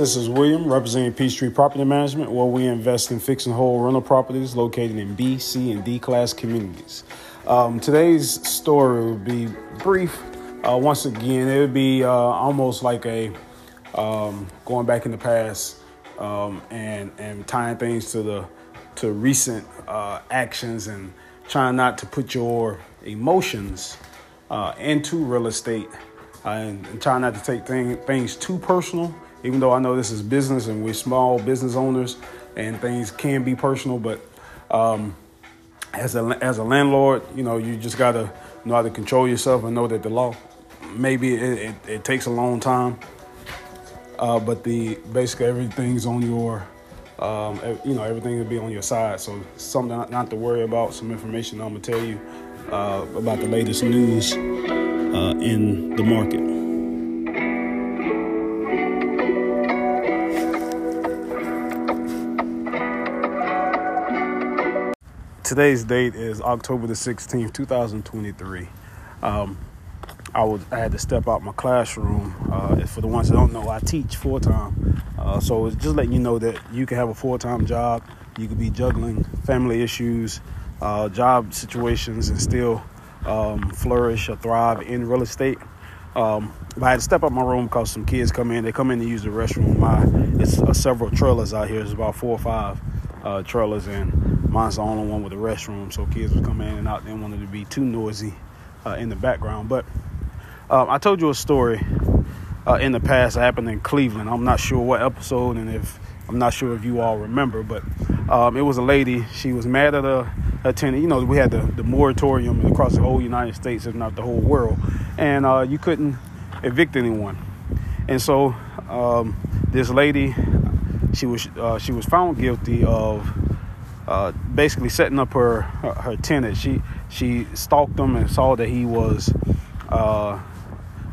This is William representing Peachtree Property Management, where we invest in fix and hold rental properties located in B, C, and D class communities. Um, today's story will be brief. Uh, once again, it would be uh, almost like a um, going back in the past um, and and tying things to the to recent uh, actions and trying not to put your emotions uh, into real estate uh, and, and trying not to take thing, things too personal even though I know this is business and we're small business owners and things can be personal, but um, as a as a landlord, you know, you just gotta know how to control yourself and know that the law maybe it, it, it takes a long time, uh, but the basically everything's on your um, you know everything will be on your side. So something not, not to worry about. Some information I'm gonna tell you uh, about the latest news uh, in the market. Today's date is October the 16th, 2023. Um, I was I had to step out my classroom. Uh, for the ones that don't know, I teach full time. Uh, so it's just letting you know that you can have a full time job. You could be juggling family issues, uh, job situations, and still um, flourish or thrive in real estate. Um, but I had to step out my room because some kids come in. They come in to use the restroom. My it's uh, several trailers out here. It's about four or five uh, trailers, and mine's the only one with a restroom. So kids would come in and out. They wanted to be too noisy uh, in the background. But um, I told you a story uh, in the past that happened in Cleveland. I'm not sure what episode, and if I'm not sure if you all remember, but um, it was a lady. She was mad at a, a tenant. You know, we had the, the moratorium across the whole United States, if not the whole world, and uh, you couldn't evict anyone. And so um, this lady she was uh, she was found guilty of uh, basically setting up her, her, her tenant. She she stalked him and saw that he was, uh,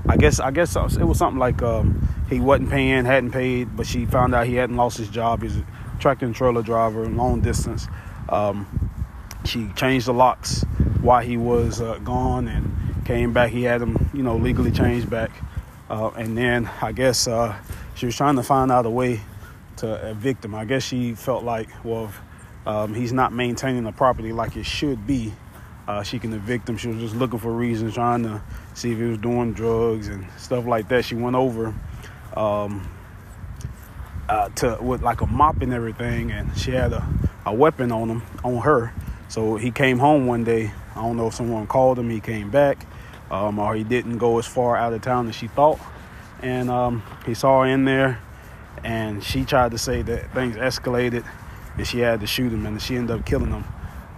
I guess I guess it was something like um, he wasn't paying, hadn't paid, but she found out he hadn't lost his job. He's a tractor and trailer driver, long distance. Um, she changed the locks while he was uh, gone and came back. He had them, you know, legally changed back. Uh, and then I guess uh, she was trying to find out a way to evict him. I guess she felt like, well, um, he's not maintaining the property like it should be, uh, she can evict him. She was just looking for reasons, trying to see if he was doing drugs and stuff like that. She went over um, uh, to with like a mop and everything, and she had a, a weapon on him, on her. So he came home one day. I don't know if someone called him. He came back, um, or he didn't go as far out of town as she thought. And um, he saw her in there and she tried to say that things escalated and she had to shoot him and she ended up killing him.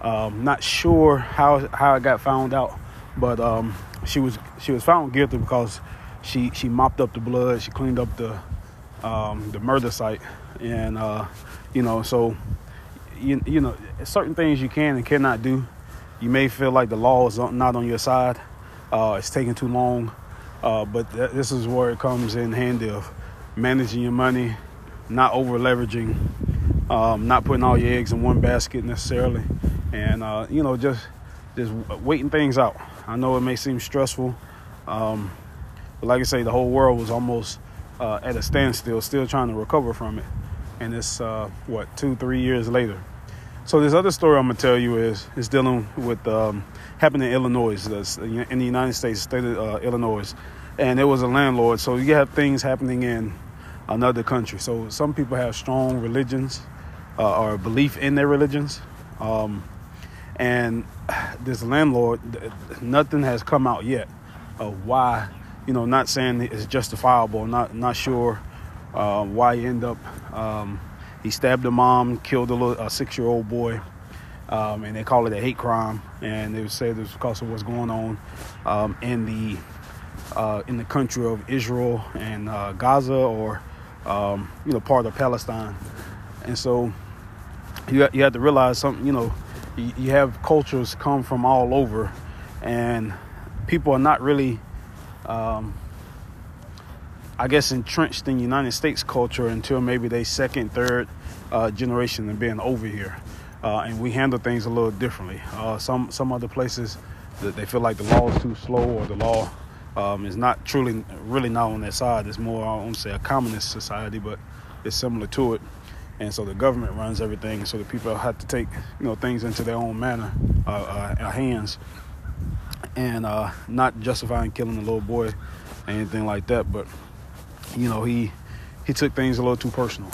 Um, not sure how how it got found out, but um, she was she was found guilty because she she mopped up the blood, she cleaned up the um, the murder site, and uh, you know so you you know certain things you can and cannot do. You may feel like the law is not on your side. Uh, it's taking too long, uh, but th- this is where it comes in handy of managing your money, not over leveraging, um, not putting all your eggs in one basket necessarily, and uh, you know just just waiting things out. I know it may seem stressful, um, but like I say, the whole world was almost uh, at a standstill, still trying to recover from it, and it's uh, what two, three years later. So this other story I'm gonna tell you is is dealing with um, happened in Illinois, in the United States, state of uh, Illinois and it was a landlord. So you have things happening in another country. So some people have strong religions uh, or belief in their religions, um, and this landlord, nothing has come out yet of why. You know, not saying it's justifiable. Not not sure uh, why he ended up. Um, he stabbed a mom, killed a, a six-year-old boy. Um, and they call it a hate crime, and they would say this because of what's going on um, in the uh, in the country of Israel and uh, Gaza or um, you know part of Palestine, and so you you have to realize something. You know, you, you, have cultures come from all over, and people are not really, um, I guess, entrenched in United States culture until maybe they second, third uh, generation of being over here, uh, and we handle things a little differently. Uh, some some other places that they feel like the law is too slow or the law um, is not truly, really not on their side. It's more, I won't say a communist society, but it's similar to it. And so the government runs everything, so the people have to take, you know, things into their own manner, uh, uh, hands, and uh, not justifying killing a little boy, anything like that. But you know, he he took things a little too personal.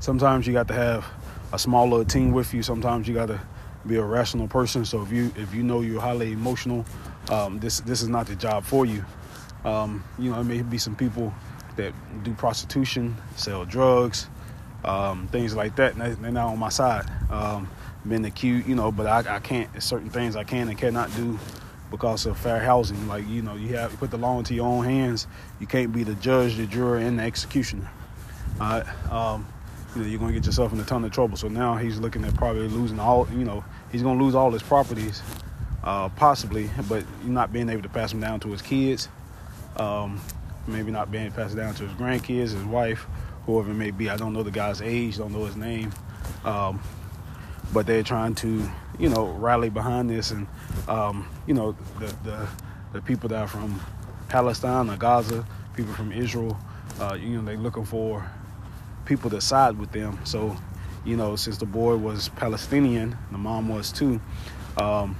Sometimes you got to have a small little team with you. Sometimes you got to be a rational person. So if you if you know you're highly emotional, um, this this is not the job for you. Um, you know, it may be some people that do prostitution, sell drugs, um, things like that. And they're not on my side. Um, been accused, you know, but I, I can't. Certain things I can and cannot do because of fair housing. Like you know, you have you put the law into your own hands. You can't be the judge, the juror, and the executioner. All right. Um, you know, you're going to get yourself in a ton of trouble. So now he's looking at probably losing all, you know, he's going to lose all his properties, uh, possibly, but not being able to pass them down to his kids, um, maybe not being able to pass it down to his grandkids, his wife, whoever it may be. I don't know the guy's age, don't know his name, um, but they're trying to, you know, rally behind this, and um, you know, the, the the people that are from Palestine or Gaza, people from Israel, uh, you know, they're looking for people to side with them. So, you know, since the boy was Palestinian, the mom was too. Um,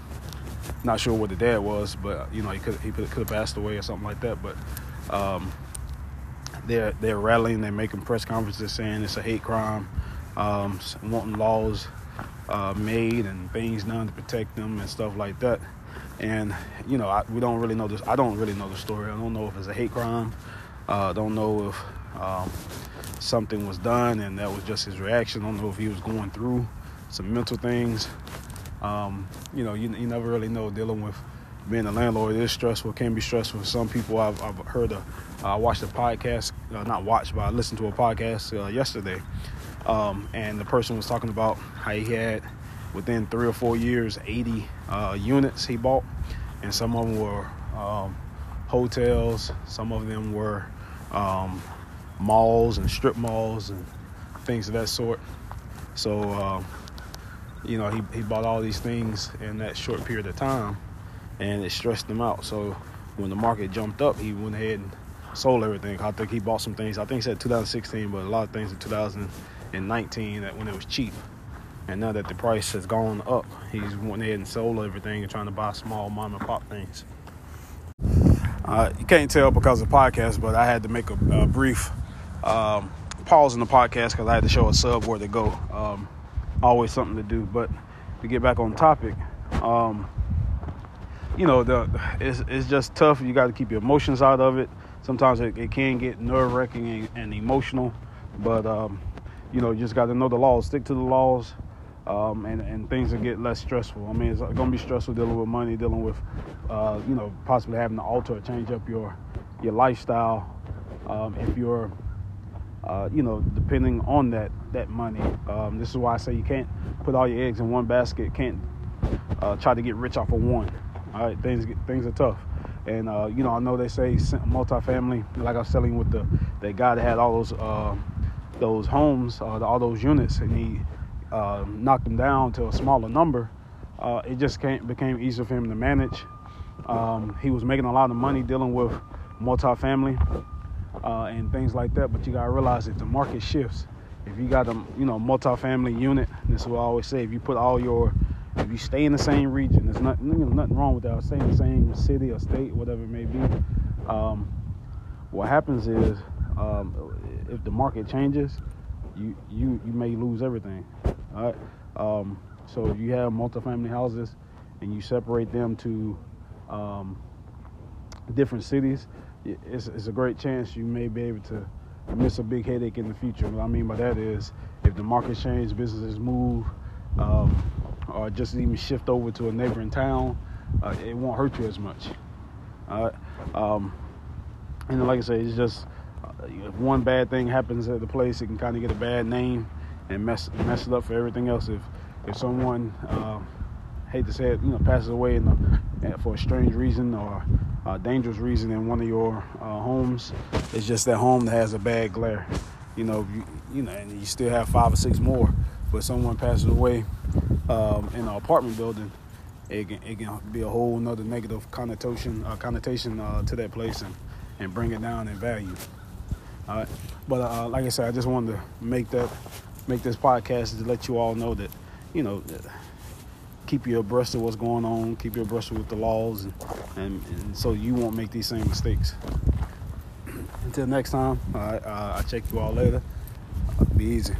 not sure what the dad was, but you know, he could he could have passed away or something like that. But um, they're they're rallying, they're making press conferences saying it's a hate crime, um, wanting laws uh, made and things done to protect them and stuff like that. And you know, I, we don't really know this. I don't really know the story. I don't know if it's a hate crime. I uh, don't know if um, something was done and that was just his reaction. I don't know if he was going through some mental things. Um, you know, you, you never really know dealing with being a landlord is stressful, can be stressful some people. I've, I've heard, a, I watched a podcast, uh, not watched, but I listened to a podcast uh, yesterday. Um, and the person was talking about how he had, within three or four years, 80 uh, units he bought. And some of them were um, hotels, some of them were um, malls and strip malls and things of that sort. So, uh, you know, he, he bought all these things in that short period of time and it stressed him out. So when the market jumped up, he went ahead and sold everything. I think he bought some things. I think he said 2016, but a lot of things in 2019 that when it was cheap. And now that the price has gone up, he's went ahead and sold everything and trying to buy small mom and pop things. Uh, you can't tell because of the podcast, but I had to make a, a brief um, pause in the podcast because I had to show a sub where to go. Um, always something to do. But to get back on topic, um, you know, the it's, it's just tough. You got to keep your emotions out of it. Sometimes it, it can get nerve wracking and, and, emotional, but um, you know, you just got to know the laws, stick to the laws, um, and, and things will get less stressful. I mean, it's going to be stressful dealing with money, dealing with, uh, you know, possibly having to alter or change up your your lifestyle um, if you're uh, you know, depending on that that money. Um, this is why I say you can't put all your eggs in one basket. Can't uh, try to get rich off of one. All right, things things are tough. And uh, you know, I know they say multifamily. Like I was telling with the that guy that had all those uh, those homes, uh, all those units, and he knocked them down to a smaller number. it just became easier for him to manage. Um, he was making a lot of money dealing with multifamily uh, and things like that. But you gotta realize if the market shifts, if you got a you know multifamily unit, this is what I always say: if you put all your if you stay in the same region, there's nothing, nothing wrong with that. Stay in the same city or state, whatever it may be. Um, what happens is, um, if the market changes, you you you may lose everything. All right. Um, so if you have multifamily houses and you separate them to um, different cities, it's, it's a great chance you may be able to miss a big headache in the future. What I mean by that is if the market change, businesses move, um, or just even shift over to a neighboring town, uh, it won't hurt you as much. Right. Um, and like I say, it's just uh, if one bad thing happens at the place, it can kind of get a bad name and mess mess it up for everything else. If if someone uh, hate to say it, you know, passes away in the, for a strange reason or a dangerous reason in one of your uh, homes, it's just that home that has a bad glare. You know, you, you know, and you still have five or six more, but someone passes away um, in an apartment building, it can, it can be a whole another negative connotation uh, connotation uh, to that place and, and bring it down in value. All right, but uh, like I said, I just wanted to make that make this podcast to let you all know that you know keep you abreast of what's going on, keep you abreast with the laws, and, and, and so you won't make these same mistakes. Until next time, right, uh, I'll check you all later. be easy.